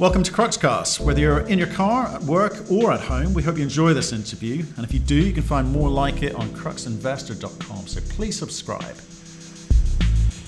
Welcome to Cruxcast. Whether you're in your car, at work, or at home, we hope you enjoy this interview. And if you do, you can find more like it on cruxinvestor.com. So please subscribe.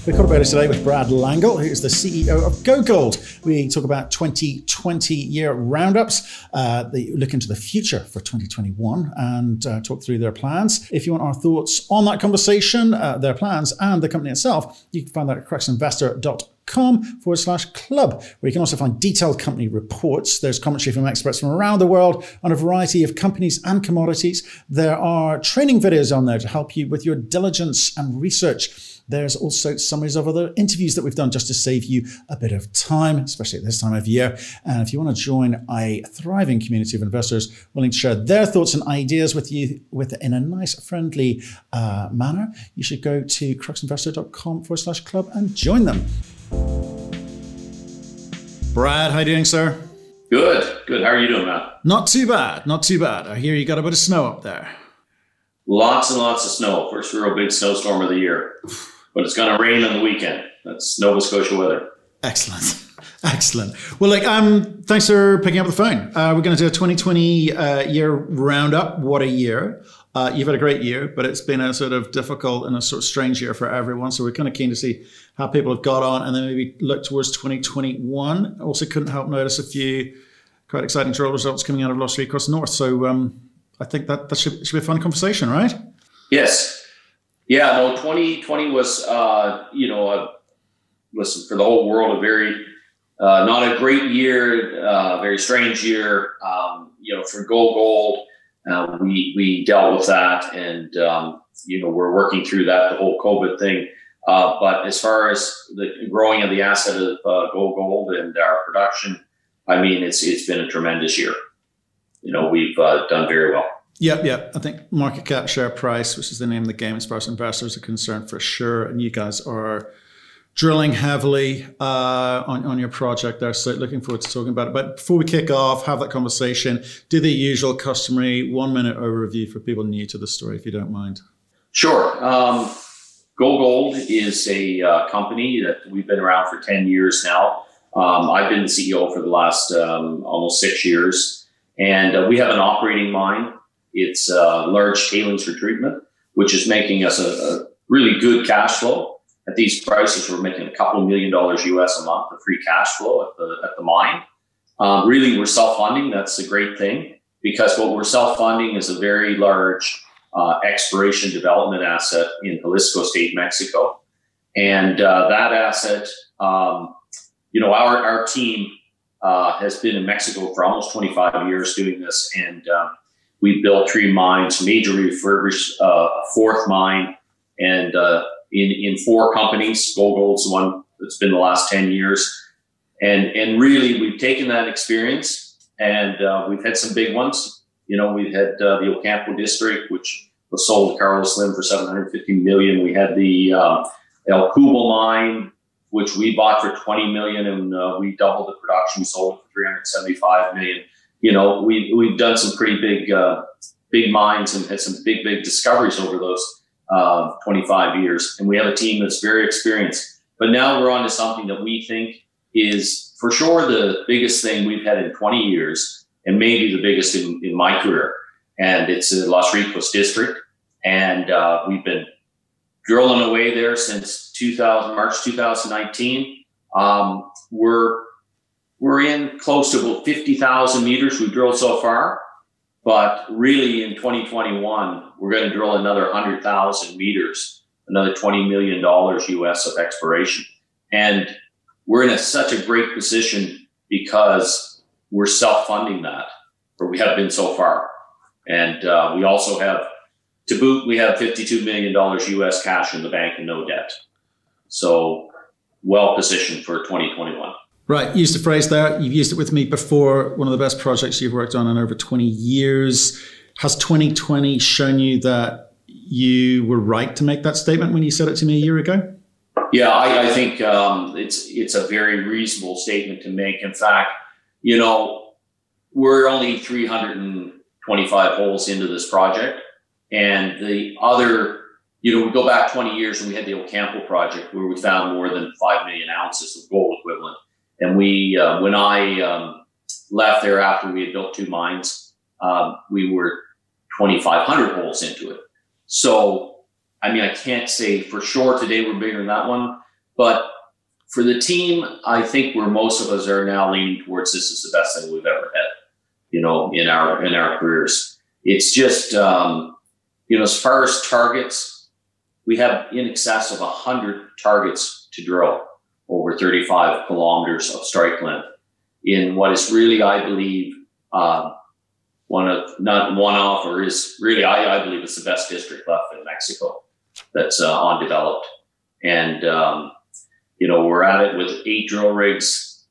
We're caught today with Brad Langille, who is the CEO of GoGold. We talk about 2020 year roundups, uh, they look into the future for 2021 and uh, talk through their plans. If you want our thoughts on that conversation, uh, their plans, and the company itself, you can find that at cruxinvestor.com com forward slash club, where you can also find detailed company reports. There's commentary from experts from around the world on a variety of companies and commodities. There are training videos on there to help you with your diligence and research. There's also summaries of other interviews that we've done just to save you a bit of time, especially at this time of year. And if you want to join a thriving community of investors willing to share their thoughts and ideas with you with in a nice, friendly uh, manner, you should go to cruxinvestor.com forward slash club and join them. Brad, how you doing, sir? Good, good. How are you doing, Matt? Not too bad, not too bad. I hear you got a bit of snow up there. Lots and lots of snow. First real big snowstorm of the year. But it's going to rain on the weekend. That's Nova Scotia weather. Excellent. Excellent. Well, like, um, thanks for picking up the phone. Uh, we're going to do a 2020 uh, year roundup. What a year! Uh, you've had a great year, but it's been a sort of difficult and a sort of strange year for everyone. So we're kind of keen to see how people have got on, and then maybe look towards 2021. Also, couldn't help notice a few quite exciting drill results coming out of Los Ricos North. So um, I think that that should, should be a fun conversation, right? Yes. Yeah. No. 2020 was, uh, you know, a, listen for the whole world a very uh, not a great year, uh, very strange year. Um, you know, for GoGold, uh, we we dealt with that, and um, you know we're working through that the whole COVID thing. Uh, but as far as the growing of the asset of uh, GoGold and our production, I mean it's it's been a tremendous year. You know we've uh, done very well. Yep, yep. I think market cap, share price, which is the name of the game as far as investors are concerned, for sure. And you guys are drilling heavily uh, on, on your project there. So looking forward to talking about it. But before we kick off, have that conversation, do the usual customary one minute overview for people new to the story, if you don't mind. Sure. Um, GoGold is a uh, company that we've been around for 10 years now. Um, I've been CEO for the last um, almost six years. And uh, we have an operating mine. It's uh, large tailings for treatment, which is making us a, a really good cash flow at these prices, we're making a couple million dollars US a month of free cash flow at the at the mine. Um, really, we're self funding. That's a great thing because what we're self funding is a very large uh, exploration development asset in Jalisco State, Mexico, and uh, that asset, um, you know, our our team uh, has been in Mexico for almost 25 years doing this, and um, we built three mines, major refurbished, uh, fourth mine, and uh, in, in four companies. GoGold's the one that's been the last 10 years. And, and really, we've taken that experience and uh, we've had some big ones. You know, we've had uh, the Ocampo district, which was sold to Carlos Slim for 750 million. We had the uh, El Cubo mine, which we bought for 20 million and uh, we doubled the production, we sold it for 375 million. You know, we, we've done some pretty big, uh, big mines and had some big, big discoveries over those uh, 25 years, and we have a team that's very experienced. But now we're on to something that we think is for sure the biggest thing we've had in 20 years, and maybe the biggest in, in my career. And it's the Los Ricos district, and uh, we've been drilling away there since 2000 March 2019. Um, we're we're in close to about 50,000 meters we've drilled so far. But really, in 2021, we're going to drill another 100,000 meters, another $20 million US of exploration. And we're in a, such a great position because we're self funding that, or we have been so far. And uh, we also have, to boot, we have $52 million US cash in the bank and no debt. So, well positioned for 2021. Right, used the phrase there. You've used it with me before. One of the best projects you've worked on in over 20 years. Has 2020 shown you that you were right to make that statement when you said it to me a year ago? Yeah, I, I think um, it's it's a very reasonable statement to make. In fact, you know, we're only 325 holes into this project, and the other, you know, we go back 20 years and we had the Ocampo project where we found more than five million ounces of gold equivalent And we, uh, when I um, left there after we had built two mines, um, we were 2,500 holes into it. So, I mean, I can't say for sure today we're bigger than that one, but for the team, I think where most of us are now leaning towards this is the best thing we've ever had, you know, in our in our careers. It's just, um, you know, as far as targets, we have in excess of 100 targets to drill over 35 kilometers of strike length in what is really, I believe, uh, one of not one off or is really, I, I believe it's the best district left in Mexico that's uh, undeveloped. And, um, you know, we're at it with eight drill rigs.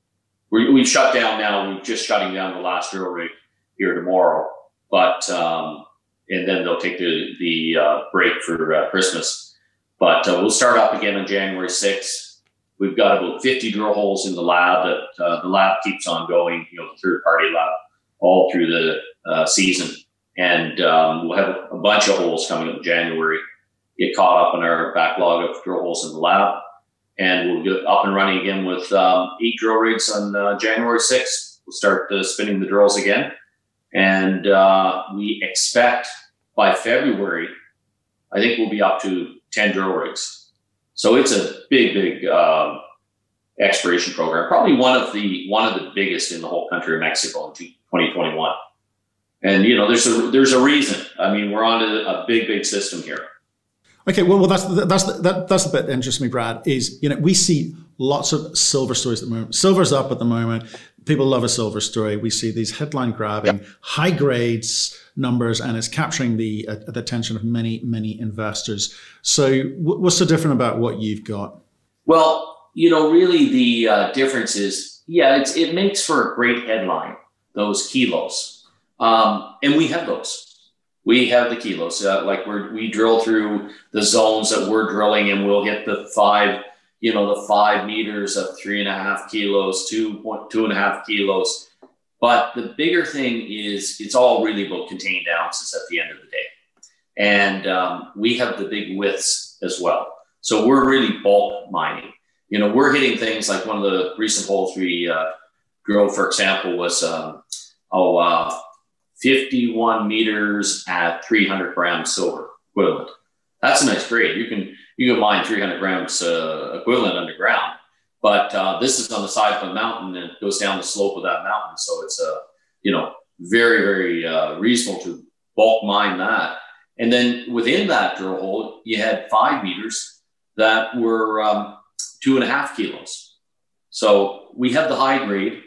we have shut down now. We're just shutting down the last drill rig here tomorrow. But, um, and then they'll take the, the uh, break for uh, Christmas. But uh, we'll start up again on January 6th. We've got about 50 drill holes in the lab that uh, the lab keeps on going, you know, the third party lab all through the uh, season. And um, we'll have a bunch of holes coming up in January. Get caught up in our backlog of drill holes in the lab. And we'll get up and running again with um, eight drill rigs on uh, January 6th. We'll start spinning the drills again. And uh, we expect by February, I think we'll be up to 10 drill rigs. So it's a big, big um, exploration program. Probably one of the one of the biggest in the whole country of Mexico in 2021. And you know, there's a there's a reason. I mean, we're on a, a big, big system here. Okay, well, well, that's that's that, that's the bit that interests me, Brad. Is you know we see lots of silver stories at the moment. Silver's up at the moment. People love a silver story. We see these headline grabbing, yep. high grades numbers, and it's capturing the uh, the attention of many many investors. So, w- what's so different about what you've got? Well, you know, really the uh, difference is, yeah, it makes for a great headline. Those kilos, um, and we have those we have the kilos. Uh, like we we drill through the zones that we're drilling, and we'll get the five, you know, the five meters of three and a half kilos, two point two and a half kilos. But the bigger thing is it's all really about contained ounces at the end of the day, and um, we have the big widths as well. So we're really bulk mining. You know, we're hitting things like one of the recent holes we uh, drilled, for example, was um, oh. Uh, 51 meters at 300 grams silver equivalent. That's a nice grade. You can you can mine 300 grams uh, equivalent underground, but uh, this is on the side of a mountain and it goes down the slope of that mountain. So it's a you know very very uh, reasonable to bulk mine that. And then within that drill hole, you had five meters that were um, two and a half kilos. So we have the high grade,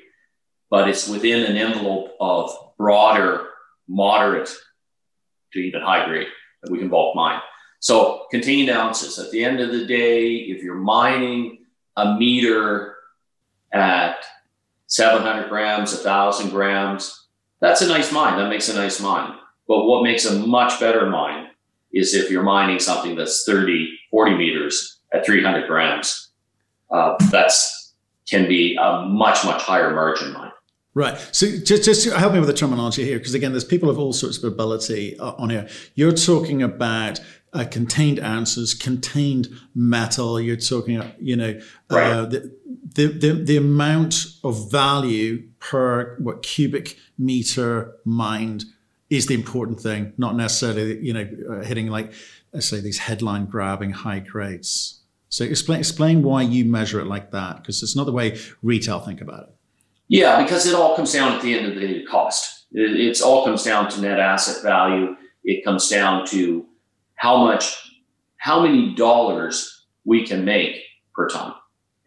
but it's within an envelope of broader, moderate to even high grade that we can bulk mine. So contained ounces. At the end of the day, if you're mining a meter at 700 grams, 1,000 grams, that's a nice mine. That makes a nice mine. But what makes a much better mine is if you're mining something that's 30, 40 meters at 300 grams. Uh, that's can be a much, much higher margin mine. Right. So just, just help me with the terminology here, because again, there's people of all sorts of ability uh, on here. You're talking about uh, contained answers, contained metal. You're talking, you know, uh, right. uh, the, the, the the amount of value per what cubic meter mined is the important thing, not necessarily, you know, uh, hitting like, let's say, these headline grabbing high grades. So explain explain why you measure it like that, because it's not the way retail think about it. Yeah, because it all comes down at the end of the day to cost. It it's all comes down to net asset value. It comes down to how much, how many dollars we can make per ton,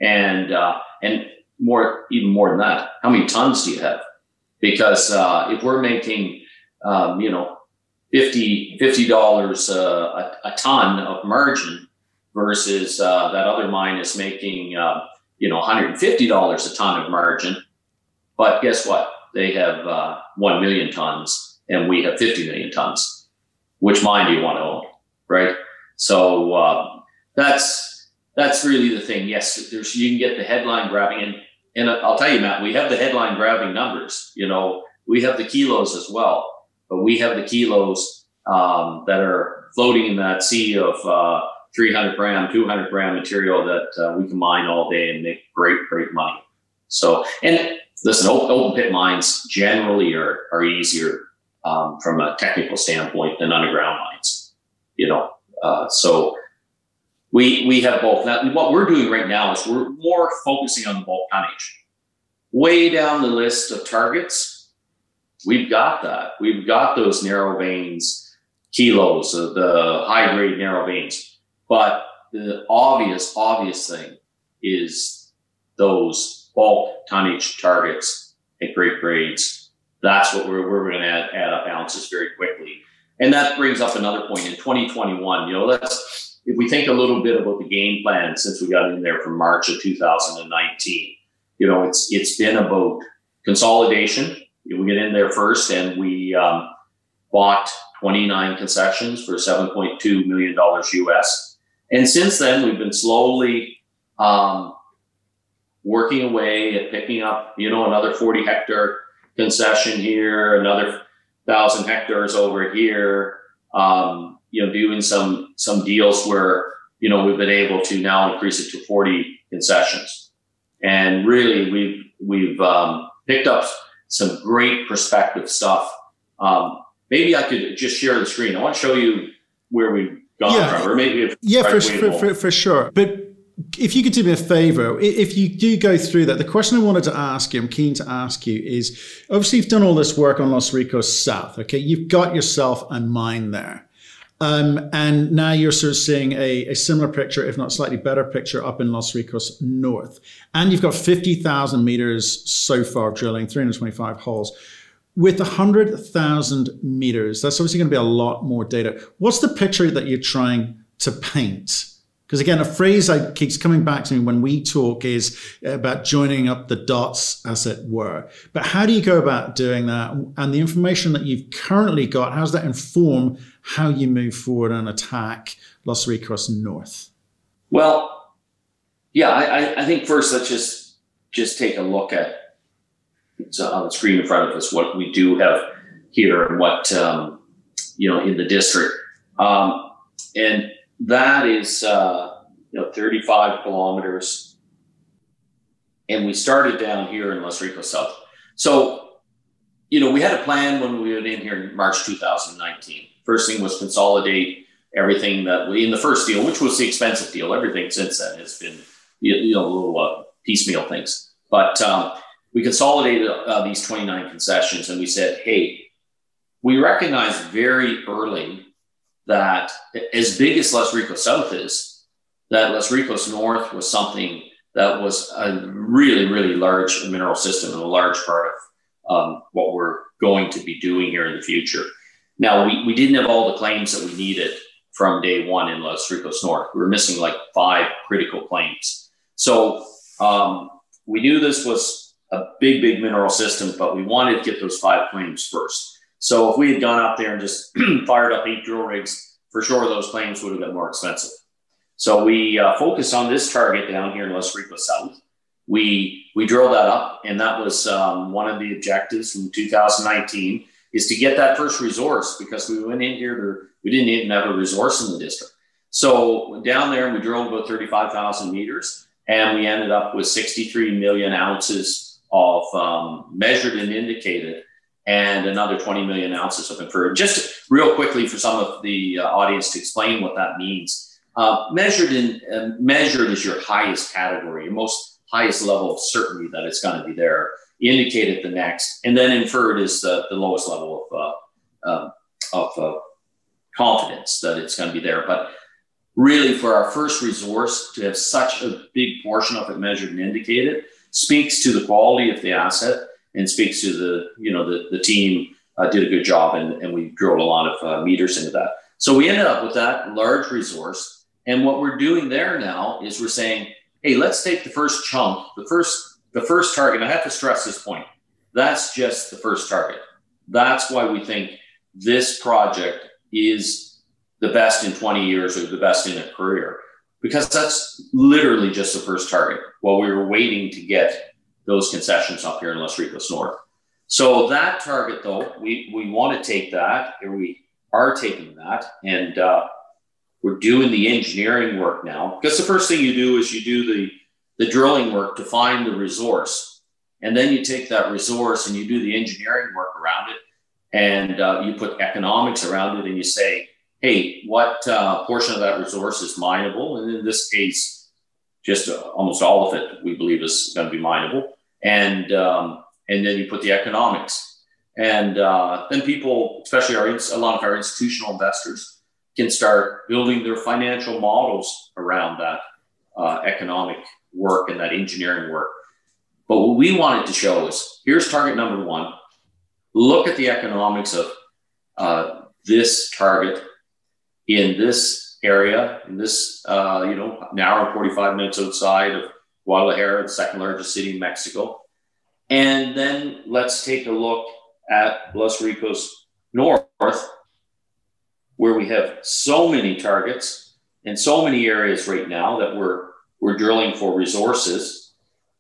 and uh, and more, even more than that, how many tons do you have? Because uh, if we're making, um, you know, 50 dollars uh, a, a, ton of margin versus uh, that other mine is making, uh, you know, 150 dollars a ton of margin but guess what? They have uh, 1 million tons and we have 50 million tons. Which mine do you want to? Right. So uh, that's that's really the thing. Yes, there's you can get the headline grabbing, and and I'll tell you, Matt, we have the headline grabbing numbers. You know, we have the kilos as well, but we have the kilos um, that are floating in that sea of uh, 300 gram, 200 gram material that uh, we can mine all day and make great, great money. So, and listen, open, open pit mines generally are, are easier um, from a technical standpoint than underground mines, you know. Uh, so we we have both. Now, what we're doing right now is we're more focusing on the bulk tonnage. Way down the list of targets, we've got that. We've got those narrow veins, kilos of the high grade narrow veins. But the obvious, obvious thing is those bulk tonnage targets at great grades. That's what we're, we're going to add, add up ounces very quickly. And that brings up another point in 2021. You know, let's if we think a little bit about the game plan since we got in there from March of 2019, you know, it's it's been about consolidation. We get in there first, and we um, bought 29 concessions for 7.2 million dollars US. And since then, we've been slowly um, working away at picking up, you know, another 40 hectare concession here, another thousand hectares over here. Um, you know, doing some some deals where you know we've been able to now increase it to 40 concessions, and really we've we've um, picked up some great prospective stuff. Um, maybe I could just share the screen. I want to show you where we've gone yeah. from, or maybe yeah, for, for, for, for sure. But if you could do me a favor, if you do go through that, the question I wanted to ask you, I'm keen to ask you, is obviously you've done all this work on Los Ricos South. Okay, you've got yourself a mine there. Um, and now you're sort of seeing a, a, similar picture, if not slightly better picture, up in Los Ricos North. And you've got 50,000 meters so far drilling, 325 holes. With 100,000 meters, that's obviously going to be a lot more data. What's the picture that you're trying to paint? Because again, a phrase that keeps coming back to me when we talk is about joining up the dots, as it were. But how do you go about doing that? And the information that you've currently got, how does that inform how you move forward and attack Los Ricos North? Well, yeah, I, I think first let's just just take a look at on the screen in front of us what we do have here and what um, you know in the district. Um, and that is uh, you know 35 kilometers and we started down here in Los Ricos South. So, you know, we had a plan when we went in here in March 2019. First thing was consolidate everything that we in the first deal, which was the expensive deal. Everything since then has been you know little uh, piecemeal things, but um, we consolidated uh, these 29 concessions and we said, hey, we recognized very early that as big as Los Ricos South is, that Los Ricos North was something that was a really, really large mineral system and a large part of um, what we're going to be doing here in the future. Now, we, we didn't have all the claims that we needed from day one in Los Ricos North. We were missing like five critical claims. So um, we knew this was a big, big mineral system, but we wanted to get those five claims first. So if we had gone up there and just fired up eight drill rigs, for sure those claims would have been more expensive. So we uh, focused on this target down here in Los Ricos South. We we drilled that up, and that was um, one of the objectives from 2019 is to get that first resource because we went in here to we didn't even have a resource in the district. So down there, we drilled about 35,000 meters, and we ended up with 63 million ounces of um, measured and indicated and another 20 million ounces of inferred. Just real quickly for some of the uh, audience to explain what that means. Uh, measured in uh, measured is your highest category, your most highest level of certainty that it's going to be there. Indicated the next, and then inferred is the, the lowest level of uh, um, of uh, confidence that it's going to be there. But really, for our first resource to have such a big portion of it measured and indicated speaks to the quality of the asset and speaks to the you know the the team uh, did a good job and, and we drilled a lot of uh, meters into that. So we ended up with that large resource. And what we're doing there now is we're saying, hey, let's take the first chunk, the first the first target. I have to stress this point. That's just the first target. That's why we think this project is the best in 20 years or the best in a career because that's literally just the first target while we were waiting to get those concessions up here in Los Ricos North. So that target, though, we, we want to take that, or we are taking that, and uh, we're doing the engineering work now. Because the first thing you do is you do the, the drilling work to find the resource. and then you take that resource and you do the engineering work around it, and uh, you put economics around it, and you say, hey, what uh, portion of that resource is mineable? And in this case, just uh, almost all of it we believe is going to be mineable, and um, and then you put the economics, and uh, then people, especially our a lot of our institutional investors, can start building their financial models around that uh, economic work and that engineering work. But what we wanted to show is here's target number one. Look at the economics of uh, this target in this area, in this, uh, you know, an hour and 45 minutes outside of Guadalajara, the second largest city in Mexico. And then let's take a look at Los Ricos North, where we have so many targets and so many areas right now that we're, we're drilling for resources.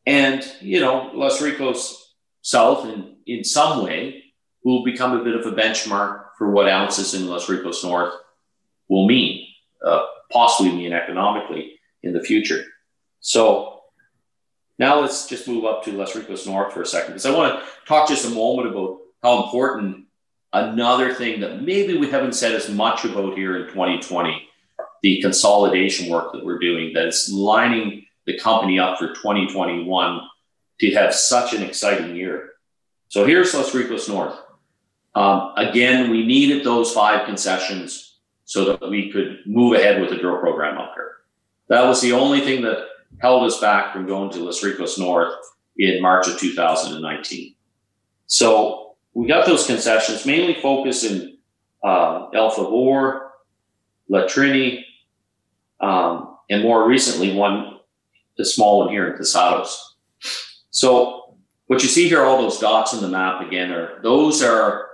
And, you know, Los Ricos South in, in some way will become a bit of a benchmark for what ounces in Los Ricos North will mean, possibly mean economically in the future. So now let's just move up to Los Ricos North for a second, because I want to talk just a moment about how important another thing that maybe we haven't said as much about here in 2020, the consolidation work that we're doing, that is lining the company up for 2021 to have such an exciting year. So here's Los Ricos North. Um, again, we needed those five concessions so that we could move ahead with the drill program up here. That was the only thing that held us back from going to Los Ricos North in March of 2019. So we got those concessions, mainly focused in uh, El Favor, La Trini, um, and more recently one, the small one here in Casados. So what you see here, all those dots in the map again, are those are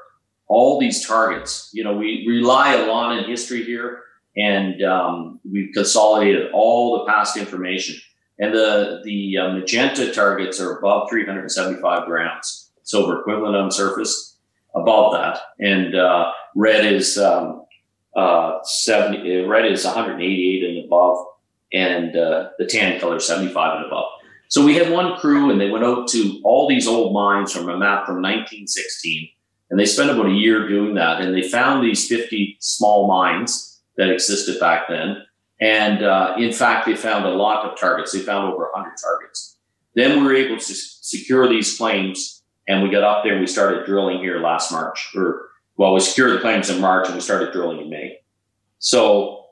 all these targets. You know, we rely a lot on history here, and um, we've consolidated all the past information. And the the uh, magenta targets are above 375 grams silver equivalent on surface, above that, and uh, red is um, uh, 70. Red is 188 and above, and uh, the tan color 75 and above. So we had one crew, and they went out to all these old mines from a map from 1916 and they spent about a year doing that. And they found these 50 small mines that existed back then. And uh, in fact, they found a lot of targets. They found over 100 targets. Then we were able to secure these claims. And we got up there and we started drilling here last March. Or, well, we secured the claims in March and we started drilling in May. So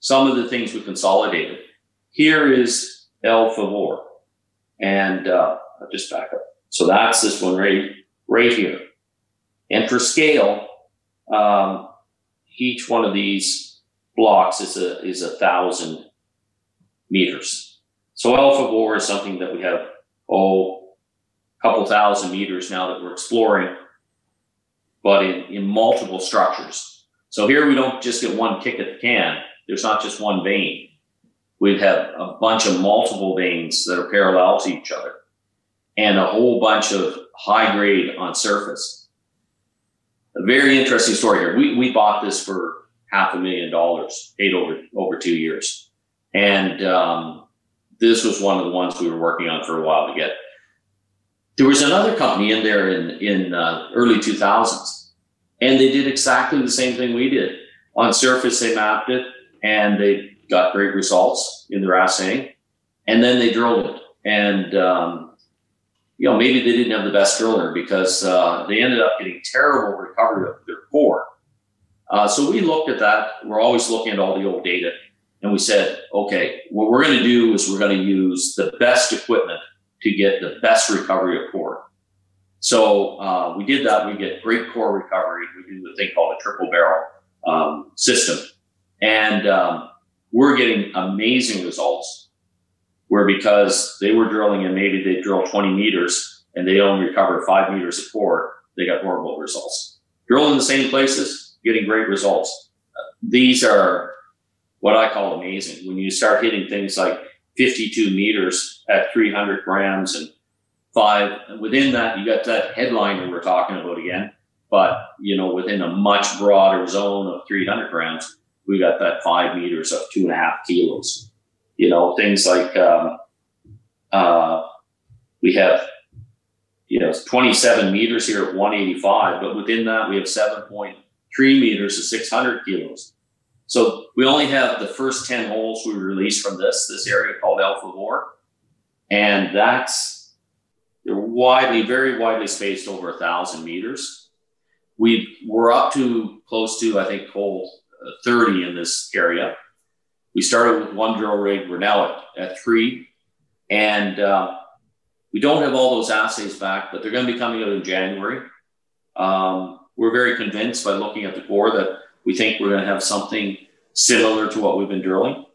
some of the things we consolidated. Here is El Favor. And uh, I'll just back up. So that's this one right, right here. And for scale, um, each one of these blocks is a is a thousand meters. So El Favor is something that we have oh a couple thousand meters now that we're exploring, but in, in multiple structures. So here we don't just get one kick at the can. There's not just one vein. We have a bunch of multiple veins that are parallel to each other and a whole bunch of high grade on surface a very interesting story here. We, we bought this for half a million dollars, paid over over two years, and um, this was one of the ones we were working on for a while to get. There was another company in there in in uh, early 2000s, and they did exactly the same thing we did. On surface, they mapped it, and they got great results in their assaying, and then they drilled it, and um, you know, maybe they didn't have the best driller because uh, they ended up getting terrible recovery of their core. Uh, so we looked at that. We're always looking at all the old data, and we said, okay, what we're going to do is we're going to use the best equipment to get the best recovery of core. So uh, we did that. We get great core recovery. We do the thing called a triple barrel um, system, and um, we're getting amazing results where because they were drilling and maybe they drill 20 meters and they only recovered five meters of core, they got horrible results. Drill in the same places, getting great results. These are what I call amazing. When you start hitting things like 52 meters at 300 grams and five, within that, you got that headline that we're talking about again. But, you know, within a much broader zone of 300 grams, we got that five meters of two and a half kilos you know, things like um, uh, we have you know, 27 meters here at 185, but within that we have 7.3 meters of 600 kilos. So we only have the first 10 holes we released from this, this area called El Favor. And that's they're widely, very widely spaced over a thousand meters. We we're up to close to, I think, hole uh, 30 in this area. We started with one drill rig. We're now at, at three. And uh, we don't have all those assays back, but they're going to be coming out in January. Um, we're very convinced by looking at the core that we think we're going to have something similar to what we've been drilling.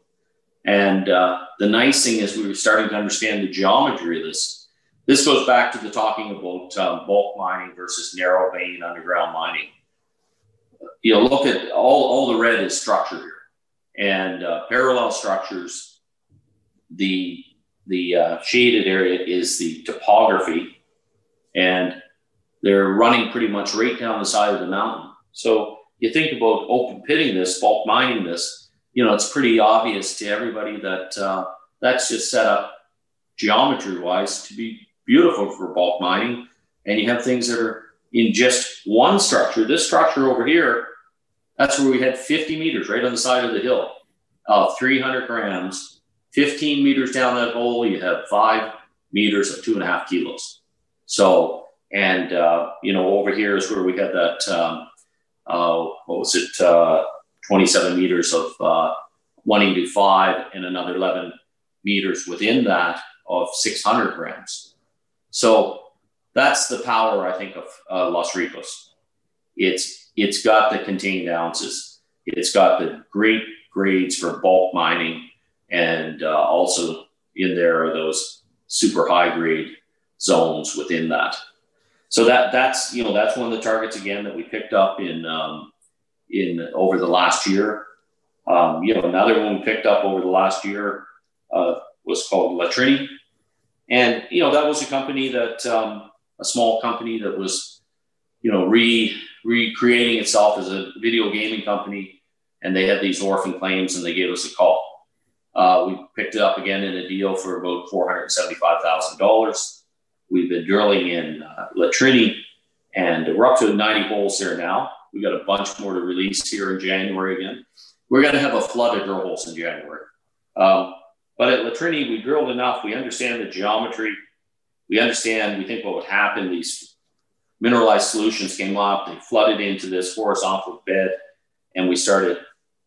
And uh, the nice thing is we were starting to understand the geometry of this. This goes back to the talking about um, bulk mining versus narrow vein underground mining. You know, look at all, all the red is structure here and uh, parallel structures. The the uh, shaded area is the topography, and they're running pretty much right down the side of the mountain. So you think about open pitting this, bulk mining this, you know, it's pretty obvious to everybody that uh, that's just set up geometry wise to be beautiful for bulk mining. And you have things that are in just one structure. This structure over here, that's where we had 50 meters right on the side of the hill, uh, 300 grams, 15 meters down that hole, you have five meters of two and a half kilos. So, and, uh, you know, over here is where we had that, um, uh, what was it, uh, 27 meters of uh, 185 and another 11 meters within that of 600 grams. So that's the power, I think, of uh, Los Ricos. It's it's got the contained ounces. It's got the great grades for bulk mining, and uh, also in there are those super high grade zones within that. So that that's you know that's one of the targets again that we picked up in um, in over the last year. Um, you know another one we picked up over the last year uh, was called La Trini, and you know that was a company that um, a small company that was you know re recreating itself as a video gaming company, and they had these orphan claims, and they gave us a call. Uh, we picked it up again in a deal for about four hundred seventy five thousand dollars We've been drilling in uh, La Trini, and we're up to 90 holes there now. We got a bunch more to release here in January again. We're going to have a flood of drill holes in January. Um, but at La Trini, we drilled enough. We understand the geometry. We understand, we think what would happen. These mineralized solutions came up, they flooded into this horizontal bed, and we started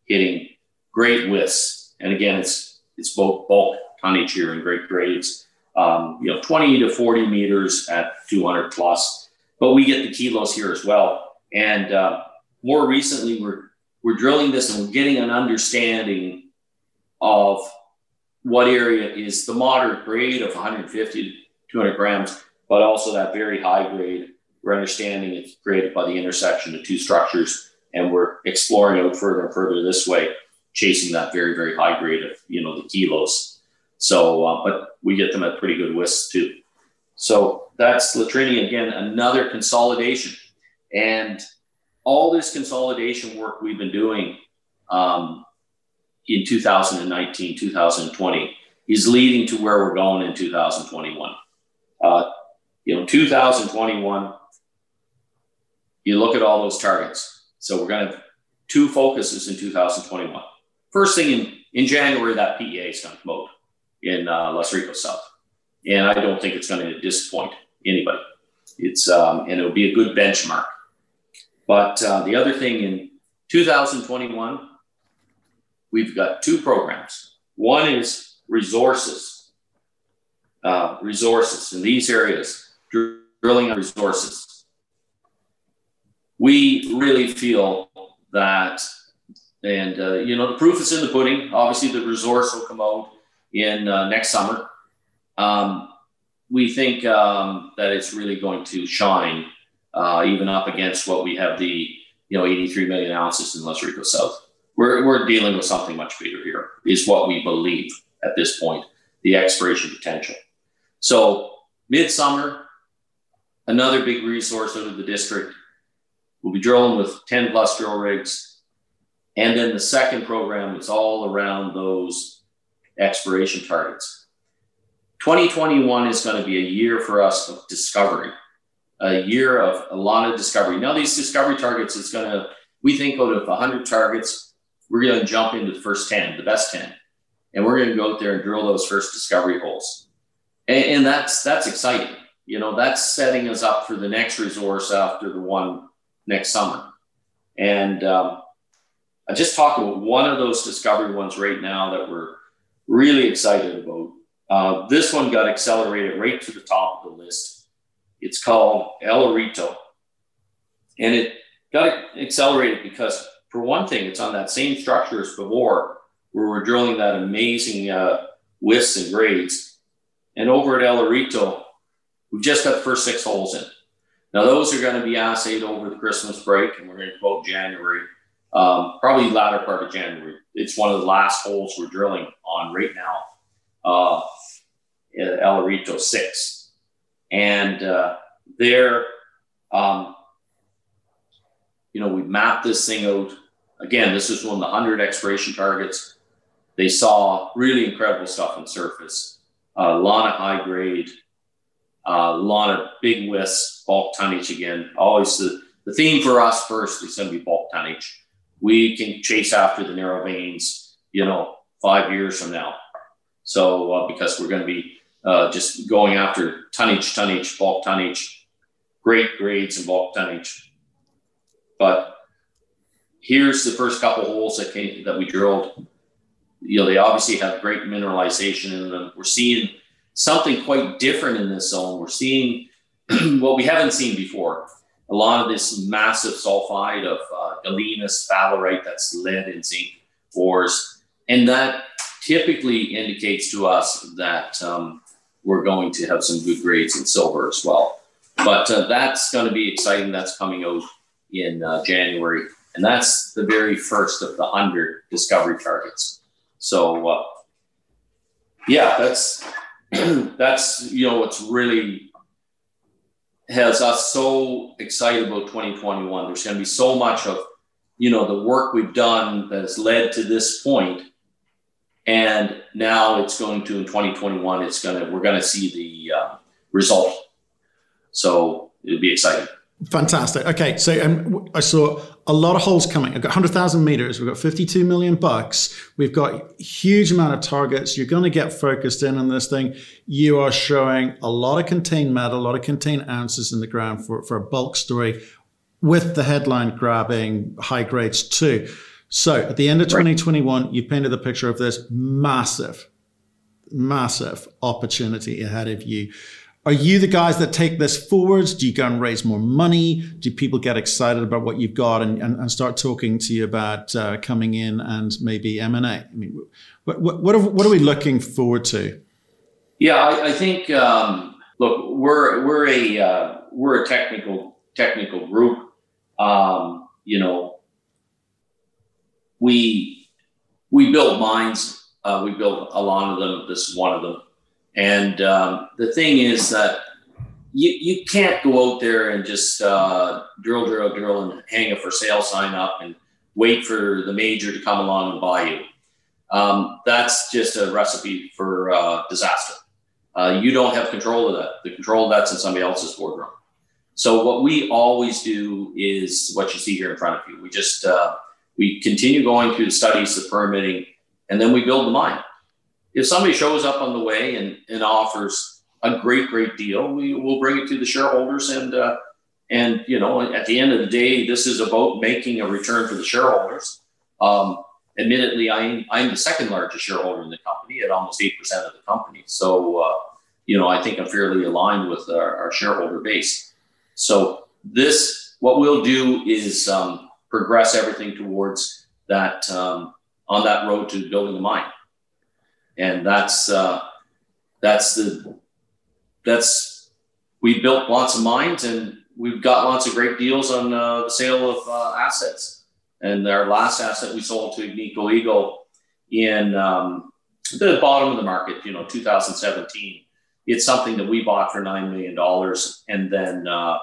hitting great widths. And again, it's it's both bulk tonnage here and great grades um, you know, 20 to 40 meters at 200 plus. But we get the kilos here as well. And uh, more recently, we're we're drilling this and we're getting an understanding of what area is the moderate grade of 150 to 200 grams, but also that very high grade. We're understanding it's created by the intersection of two structures, and we're exploring out further and further this way, chasing that very, very high grade of you know the kilos. So, uh, but we get them at pretty good whisks too. So that's La Trini again, another consolidation. And all this consolidation work we've been doing um, in 2019, 2020 is leading to where we're going in 2021. Uh, you know, 2021, you look at all those targets. So we're going to have two focuses in 2021. First thing in, in January, that PEA is going to come out in uh, Los Ricos South. And I don't think it's going to disappoint anybody. It's um, and it'll be a good benchmark. But uh, the other thing in 2021, we've got two programs. One is resources, uh, resources in these areas, drilling on resources. We really feel that, and uh, you know, the proof is in the pudding. Obviously, the resource will come out in uh, next summer. Um, we think um, that it's really going to shine, uh, even up against what we have the you know 83 million ounces in Los Ricos South. We're, we're dealing with something much bigger here, is what we believe at this point, the exploration potential. So, midsummer, another big resource out of the district. We'll be drilling with 10 plus drill rigs. And then the second program is all around those exploration targets. 2021 is going to be a year for us of discovery, a year of a lot of discovery. Now, these discovery targets, it's going to, we think out of 100 targets, we're going to jump into the first 10, the best 10. And we're going to go out there and drill those first discovery holes. And, and that's, that's exciting. You know, that's setting us up for the next resource after the one next summer. And um, I just talked about one of those discovery ones right now that we're really excited about. Uh, this one got accelerated right to the top of the list. It's called El Orito. And it got accelerated because, for one thing, it's on that same structure as before, where we're drilling that amazing uh, widths and grades. And over at El Orito, we've just got the first six holes in. Now, those are going to be assayed over the Christmas break, and we're going to quote January, um, probably latter part of January. It's one of the last holes we're drilling on right now, uh, El Orito 6. And uh, there, um, you know, we mapped this thing out. Again, this is one of the 100 exploration targets. They saw really incredible stuff on surface, a lot of high grade, a lot of big widths, bulk tonnage again. Always the, the theme for us first is going to be bulk tonnage. We can chase after the narrow veins, you know, five years from now. So uh, because we're going to be uh, just going after tonnage, tonnage, bulk tonnage, great grades and bulk tonnage. But here's the first couple holes that came that we drilled. You know, they obviously have great mineralization in them. We're seeing something quite different in this zone. We're seeing what we haven't seen before. A lot of this massive sulfide of uh, sphalerite, that's lead and zinc ores. And that typically indicates to us that um, we're going to have some good grades in silver as well. But uh, that's going to be exciting. That's coming out in uh, January. And that's the very first of the 100 discovery targets. So, uh, yeah, that's that's you know what's really has us so excited about 2021. There's going to be so much of you know the work we've done that has led to this point, and now it's going to in 2021. It's gonna we're going to see the uh, result. So it'll be exciting. Fantastic. Okay, so um, I saw a lot of holes coming. I've got 100,000 meters. We've got 52 million bucks. We've got huge amount of targets. You're going to get focused in on this thing. You are showing a lot of contained metal, a lot of contained ounces in the ground for, for a bulk story with the headline grabbing high grades too. So at the end of 2021, you painted the picture of this massive, massive opportunity ahead of you. Are you the guys that take this forwards? Do you go and raise more money? Do people get excited about what you've got and, and, and start talking to you about uh, coming in and maybe M and A? I mean, what what are, what are, we looking forward to? Yeah, I, I think um, look, we're we're a uh, we're a technical technical group. Um, you know, we we build mines. Uh, we build a lot of them. This is one of them. And um, the thing is that you, you can't go out there and just uh, drill, drill, drill, and hang a for sale sign up and wait for the major to come along and buy you. Um, that's just a recipe for uh, disaster. Uh, you don't have control of that. The control of that's in somebody else's boardroom. So what we always do is what you see here in front of you. We just uh, we continue going through the studies, the permitting, and then we build the mine if somebody shows up on the way and, and offers a great, great deal, we will bring it to the shareholders. And, uh, and, you know, at the end of the day, this is about making a return for the shareholders. Um, admittedly, I'm, I'm the second largest shareholder in the company at almost 8% of the company. So, uh, you know, I think I'm fairly aligned with our, our shareholder base. So this, what we'll do is um, progress everything towards that, um, on that road to building a mine and that's uh, that's the that's we built lots of mines and we've got lots of great deals on uh, the sale of uh, assets. And our last asset we sold to Agnico Eagle in um, the bottom of the market, you know, 2017. It's something that we bought for nine million dollars, and then uh,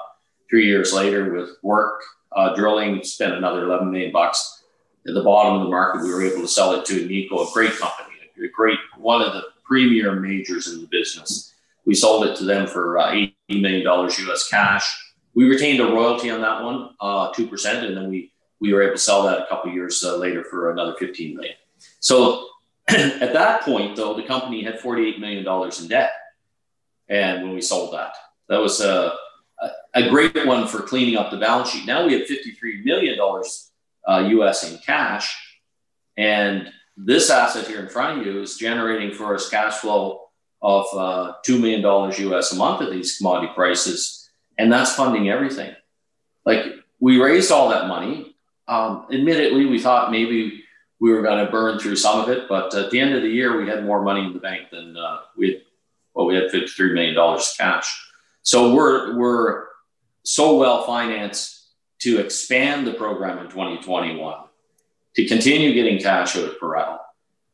three years later, with work uh, drilling, spent another 11 million bucks. At the bottom of the market, we were able to sell it to Agnico, a great company a great one of the premier majors in the business. We sold it to them for uh, $80 million US cash. We retained a royalty on that one, uh, 2%, and then we, we were able to sell that a couple years uh, later for another 15 million. So at that point, though, the company had $48 million in debt. And when we sold that, that was a, a great one for cleaning up the balance sheet. Now we have $53 million uh, US in cash. And this asset here in front of you is generating for us cash flow of uh, $2 million US a month at these commodity prices. And that's funding everything. Like we raised all that money. Um, admittedly, we thought maybe we were going to burn through some of it, but at the end of the year, we had more money in the bank than uh, we had. Well, we had $53 million cash. So we're, we're so well financed to expand the program in 2021, to continue getting cash out of Parral.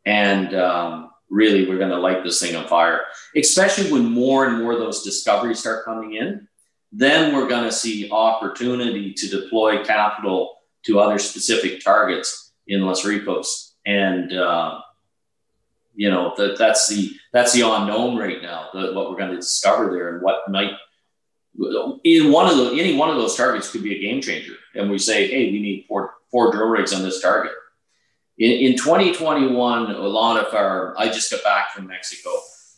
And um, really, we're going to light this thing on fire, especially when more and more of those discoveries start coming in. Then we're going to see opportunity to deploy capital to other specific targets in Los Ricos. And, uh, you know, that, that's the that's the unknown right now, the, what we're going to discover there and what might in one of the any one of those targets could be a game changer. And we say, hey, we need four four drill rigs on this target. In, in 2021, a lot of our I just got back from Mexico,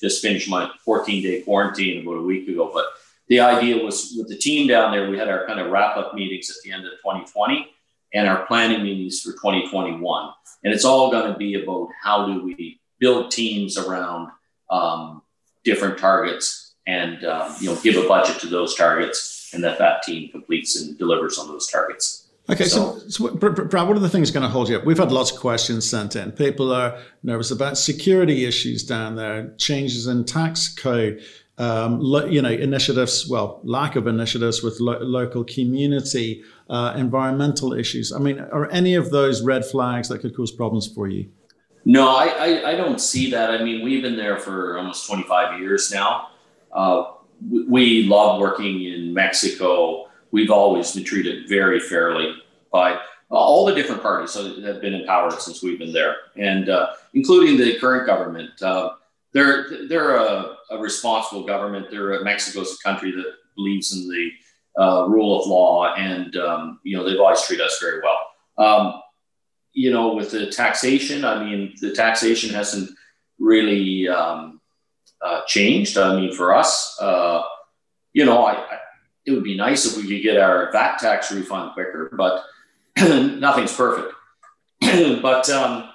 just finished my 14 day quarantine about a week ago. But the idea was with the team down there, we had our kind of wrap up meetings at the end of 2020 and our planning meetings for 2021. And it's all going to be about how do we build teams around um, different targets and um, you know give a budget to those targets, and that that team completes and delivers on those targets. Okay, so, so, so Brad, what are the things going to hold you up? We've had lots of questions sent in. People are nervous about security issues down there, changes in tax code, um, lo, you know, initiatives, well, lack of initiatives with lo- local community, uh, environmental issues. I mean, are any of those red flags that could cause problems for you? No, I, I, I don't see that. I mean, we've been there for almost 25 years now. Uh, we love working in Mexico. We've always been treated very fairly by all the different parties that have been in power since we've been there, and uh, including the current government. Uh, they're they're a, a, responsible government. They're Mexico's a country that believes in the uh, rule of law, and um, you know they've always treated us very well. Um, you know, with the taxation, I mean, the taxation hasn't really um, uh, changed. I mean, for us, uh, you know, I, I, it would be nice if we could get our VAT tax refund quicker, but nothing's perfect. but um,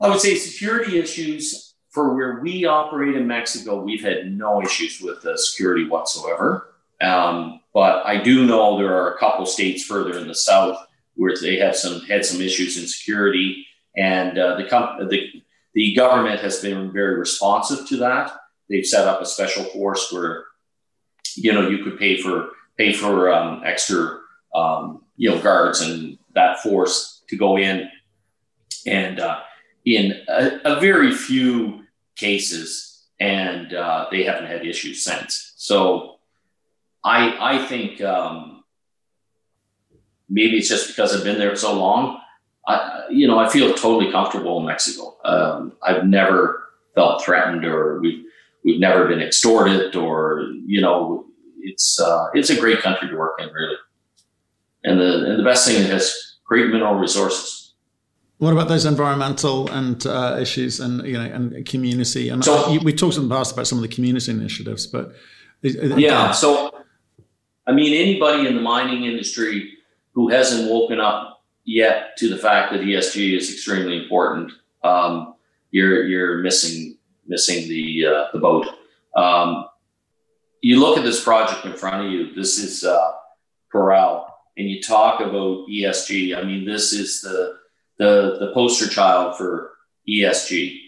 I would say security issues for where we operate in Mexico, we've had no issues with uh, security whatsoever. Um, but I do know there are a couple states further in the south where they have some had some issues in security, and uh, the, the the government has been very responsive to that. They've set up a special force where, you know, you could pay for pay for um, extra, um, you know, guards and that force to go in. And uh, in a, a, very few cases, and uh, they haven't had issues since. So I I think um, maybe it's just because I've been there so long. I, you know, I feel totally comfortable in Mexico. Um, I've never felt threatened, or we've we've never been extorted, or you know, it's uh, it's a great country to work in, really. And the and the best thing, it has great mineral resources. What about those environmental and uh, issues, and you know, and community? And so, we talked in the past about some of the community initiatives, but yeah. So, I mean, anybody in the mining industry who hasn't woken up yet to the fact that ESG is extremely important, um, you're you're missing missing the uh, the boat. Um, you look at this project in front of you. This is uh, Parral, and you talk about ESG. I mean, this is the the the poster child for ESG.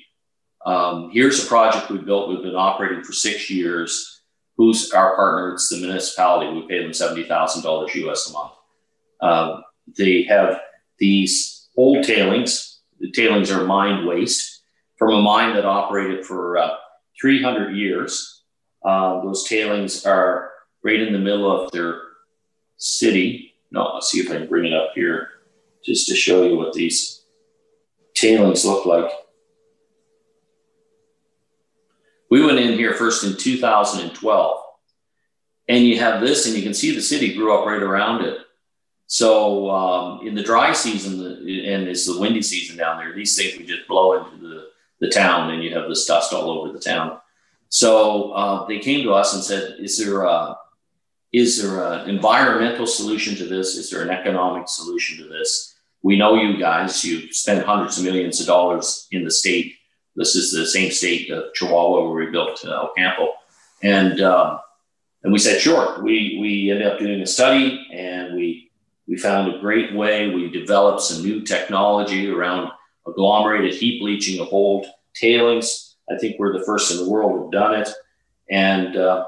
Um, here's a project we built. We've been operating for six years. Who's our partner? It's the municipality. We pay them seventy thousand dollars US a month. Uh, they have these old tailings. The tailings are mined waste from a mine that operated for uh, 300 years. Uh, those tailings are right in the middle of their city. No, let's see if I can bring it up here just to show you what these tailings look like. We went in here first in 2012, and you have this, and you can see the city grew up right around it. So um, in the dry season, and it's the windy season down there, these things would just blow into the, the town, and you have this dust all over the town. So uh, they came to us and said, "Is there a, is there an environmental solution to this? Is there an economic solution to this? We know you guys. You spend hundreds of millions of dollars in the state. This is the same state of Chihuahua where we built uh, Ocampo, and um, and we said, sure. We we ended up doing a study, and we we found a great way. We developed some new technology around agglomerated heap leaching of old tailings. I think we're the first in the world who've done it, and uh,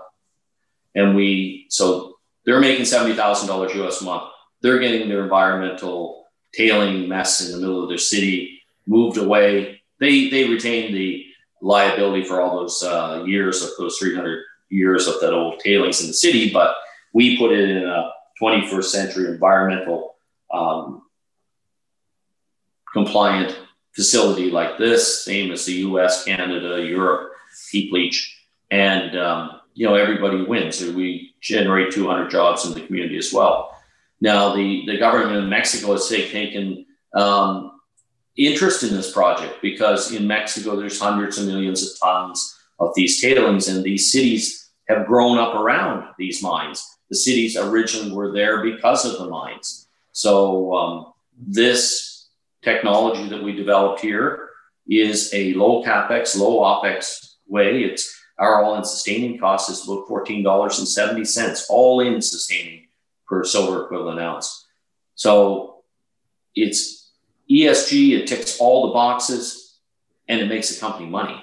and we so they're making seventy thousand dollars US a month. They're getting their environmental tailing mess in the middle of their city moved away. They they retain the liability for all those uh, years of those three hundred years of that old tailings in the city, but we put it in a 21st century environmental um, compliant facility like this, same as the U.S., Canada, Europe, heap leach, and um, you know everybody wins. And we generate 200 jobs in the community as well. Now the the government of Mexico has taken um, interest in this project because in Mexico there's hundreds of millions of tons of these tailings, and these cities have grown up around these mines the cities originally were there because of the mines. So um, this technology that we developed here is a low capex, low opex way. It's our all-in sustaining cost is about fourteen dollars and seventy cents, all in sustaining per silver equivalent ounce. So it's ESG. It ticks all the boxes, and it makes the company money.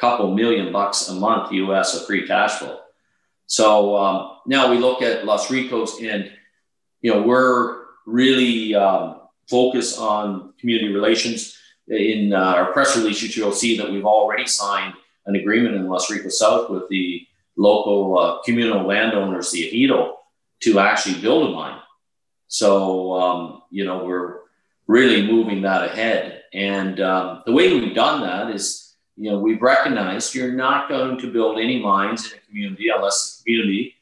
Couple million bucks a month US of free cash flow. So um, now we look at Los Ricos, and you know we're really um, focused on community relations. In uh, our press release, you'll see that we've already signed an agreement in Los Ricos South with the local uh, communal landowners, the Ejido, to actually build a mine. So um, you know we're really moving that ahead, and um, the way we've done that is you know, we've recognized you're not going to build any mines in a community unless the community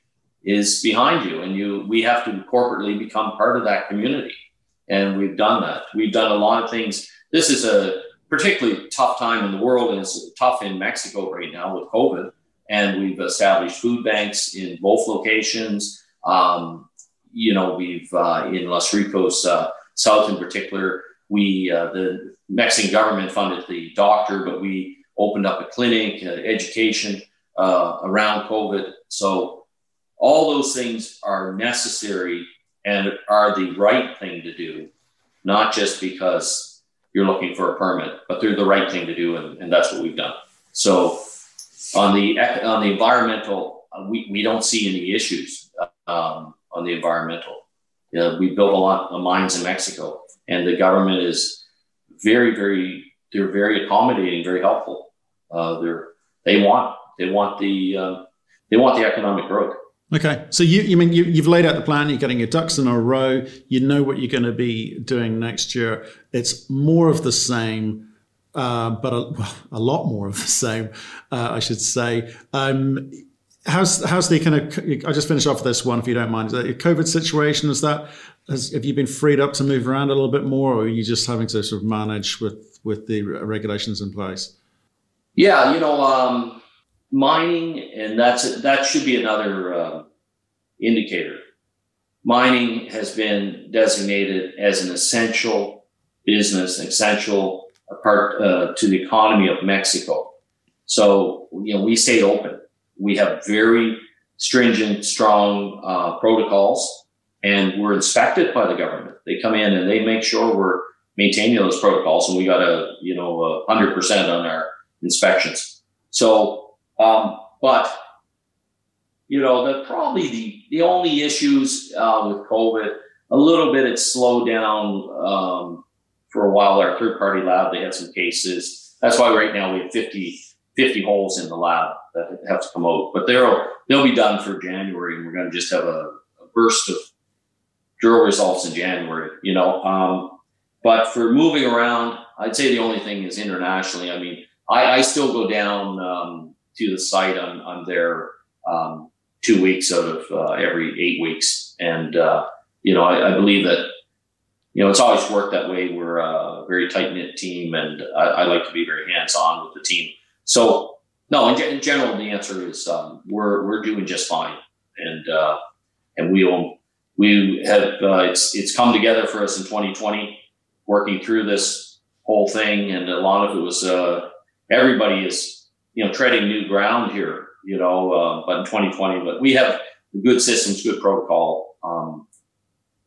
is behind you, and you we have to corporately become part of that community, and we've done that. We've done a lot of things. This is a particularly tough time in the world, and it's tough in Mexico right now with COVID. And we've established food banks in both locations. Um, you know, we've uh, in Los Ricos uh, South in particular, we uh, the Mexican government funded the doctor, but we opened up a clinic, uh, education uh, around COVID. So all those things are necessary and are the right thing to do, not just because you're looking for a permit, but they're the right thing to do, and, and that's what we've done. So on the on the environmental, uh, we, we don't see any issues um, on the environmental. You know, we built a lot of mines in Mexico, and the government is very, very they're very accommodating, very helpful. Uh, they're they want they want the uh, they want the economic growth. Okay, so you, you mean you, you've laid out the plan, you're getting your ducks in a row, you know what you're going to be doing next year. It's more of the same, uh, but a, a, lot more of the same, uh, I should say. Um, how's how's the kind of? I just finish off this one, if you don't mind. Is that your COVID situation? Is that has, have you been freed up to move around a little bit more, or are you just having to sort of manage with with the regulations in place? Yeah, you know, um, mining, and that's that should be another uh, indicator. Mining has been designated as an essential business, essential part uh, to the economy of Mexico. So, you know, we stay open. We have very stringent, strong uh, protocols, and we're inspected by the government. They come in and they make sure we're maintaining those protocols, and we got a you know hundred percent on our inspections. So, um, but you know, the probably the the only issues uh, with COVID, a little bit it slowed down um, for a while. Our third party lab, they had some cases. That's why right now we have 50, 50 holes in the lab that have to come out. But they'll they'll be done for January, and we're going to just have a, a burst of drill results in January. You know, um, but for moving around, I'd say the only thing is internationally. I mean, I, I still go down um, to the site. I'm, I'm um, two weeks out of uh, every eight weeks. And, uh, you know, I, I, believe that, you know, it's always worked that way. We're a very tight knit team and I, I, like to be very hands on with the team. So, no, in, in general, the answer is um, we're, we're doing just fine. And, uh, and we'll, we have, uh, it's, it's come together for us in 2020, working through this whole thing. And a lot of it was, uh, everybody is, you know, treading new ground here, you know, uh, but in 2020, but we have good systems, good protocol. Um,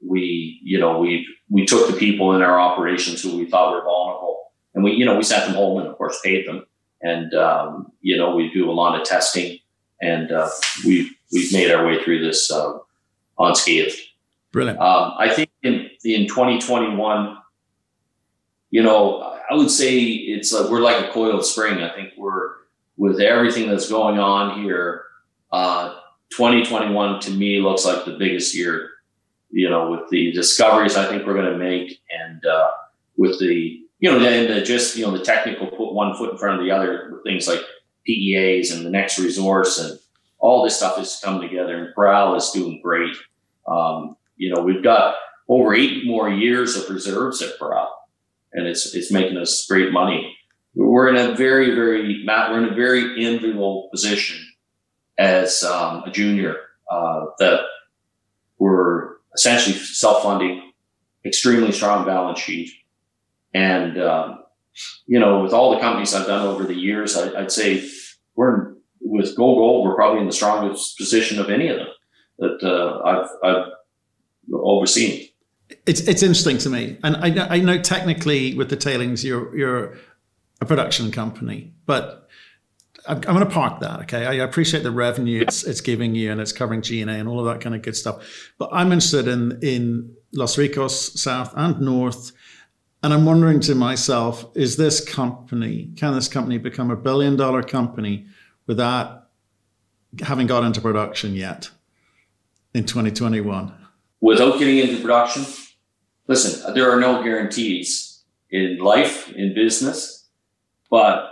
we, you know, we we took the people in our operations who we thought were vulnerable, and we, you know, we sent them home and of course paid them, and um, you know, we do a lot of testing, and uh, we we've made our way through this uh, unscathed. Brilliant. Um, I think in in 2021, you know, I would say it's like we're like a coiled spring. I think we're with everything that's going on here. Uh, 2021 to me looks like the biggest year. You know, with the discoveries I think we're going to make, and uh, with the you know, and the, just you know the technical put one foot in front of the other with things like PEAs and the next resource and all this stuff is coming together. And Parral is doing great. Um, you know, we've got over eight more years of reserves at Parral and it's it's making us great money. We're in a very very Matt. We're in a very enviable position as um, a junior uh, that we're essentially self funding, extremely strong balance sheet, and um, you know with all the companies I've done over the years, I, would say we're in, with Go Gold. We're probably in the strongest position of any of them that uh, I've I've overseen it's it's interesting to me, and I know, I know technically with the tailings you're you're a production company, but I'm, I'm going to park that. Okay, I appreciate the revenue it's it's giving you and it's covering G and A and all of that kind of good stuff, but I'm interested in in Los Ricos South and North, and I'm wondering to myself: Is this company can this company become a billion dollar company without having got into production yet in 2021? without getting into production, listen, there are no guarantees in life, in business, but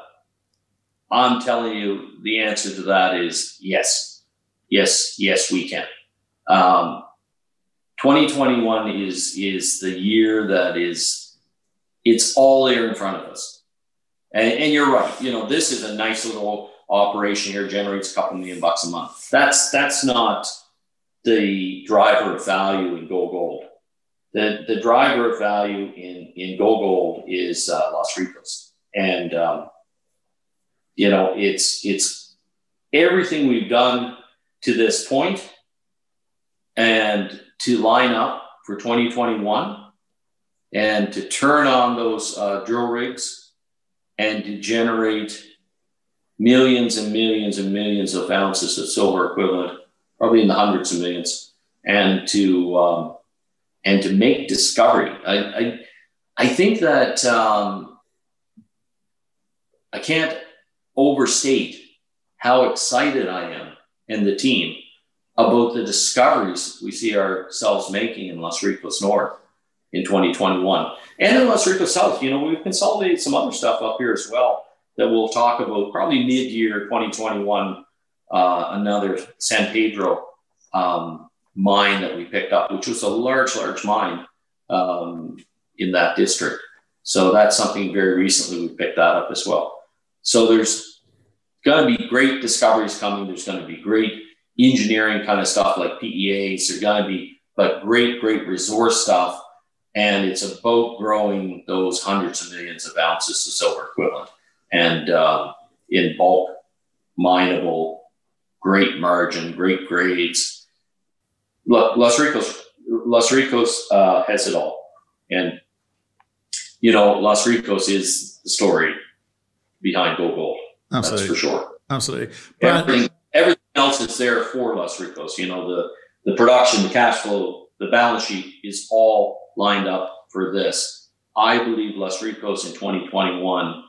I'm telling you the answer to that is yes. Yes, yes, we can. Um, 2021 is is the year that is it's all there in front of us. And, and you're right. You know, this is a nice little operation here, generates a couple million bucks a month. That's that's not the driver of value in Go Gold. The, the driver of value in, in Go Gold is uh, Los Ricos. And, um, you know, it's, it's everything we've done to this point and to line up for 2021 and to turn on those uh, drill rigs and to generate millions and millions and millions of ounces of silver equivalent probably in the hundreds of millions, and to um, and to make discovery. I I, I think that um, I can't overstate how excited I am and the team about the discoveries we see ourselves making in Los Ricos North in 2021 and in Los Ricos South. You know, we've consolidated some other stuff up here as well that we'll talk about probably mid-year 2021 uh, another San Pedro um, mine that we picked up, which was a large, large mine um, in that district. So that's something very recently we picked that up as well. So there's going to be great discoveries coming. There's going to be great engineering kind of stuff like PEAs. There's going to be but great, great resource stuff. And it's about growing those hundreds of millions of ounces of silver equivalent and uh, in bulk, mineable great margin, great grades. Los Ricos, Los Ricos uh, has it all, and you know Los Ricos is the story behind Go Gold. Absolutely. That's for sure. Absolutely. But everything, everything else is there for Los Ricos. You know the the production, the cash flow, the balance sheet is all lined up for this. I believe Los Ricos in 2021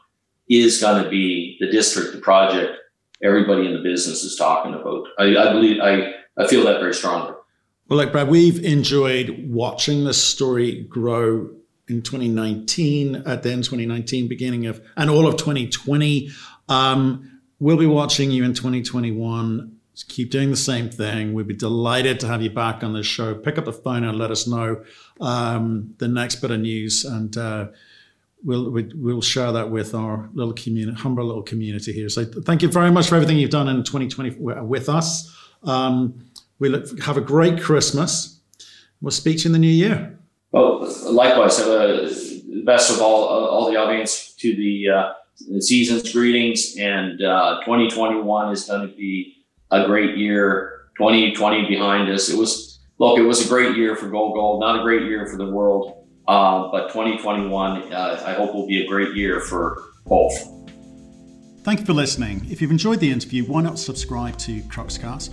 is going to be the district, the project everybody in the business is talking about. I, I believe I, I feel that very strongly. Well, like Brad, we've enjoyed watching this story grow in 2019, at the end 2019, beginning of, and all of 2020. Um, we'll be watching you in 2021. Just keep doing the same thing. We'd be delighted to have you back on this show. Pick up the phone and let us know um, the next bit of news, and uh, we'll we'll share that with our little community, humble little community here. So thank you very much for everything you've done in 2020 with us. Um, we look, have a great Christmas. We'll speak to you in the new year. Well, likewise. Uh, best of all all the audience to the, uh, the season's greetings, and uh, 2021 is going to be a great year. 2020 behind us. It was look, it was a great year for Go Gold, not a great year for the world, uh, but 2021 uh, I hope will be a great year for both. Thank you for listening. If you've enjoyed the interview, why not subscribe to Cruxcast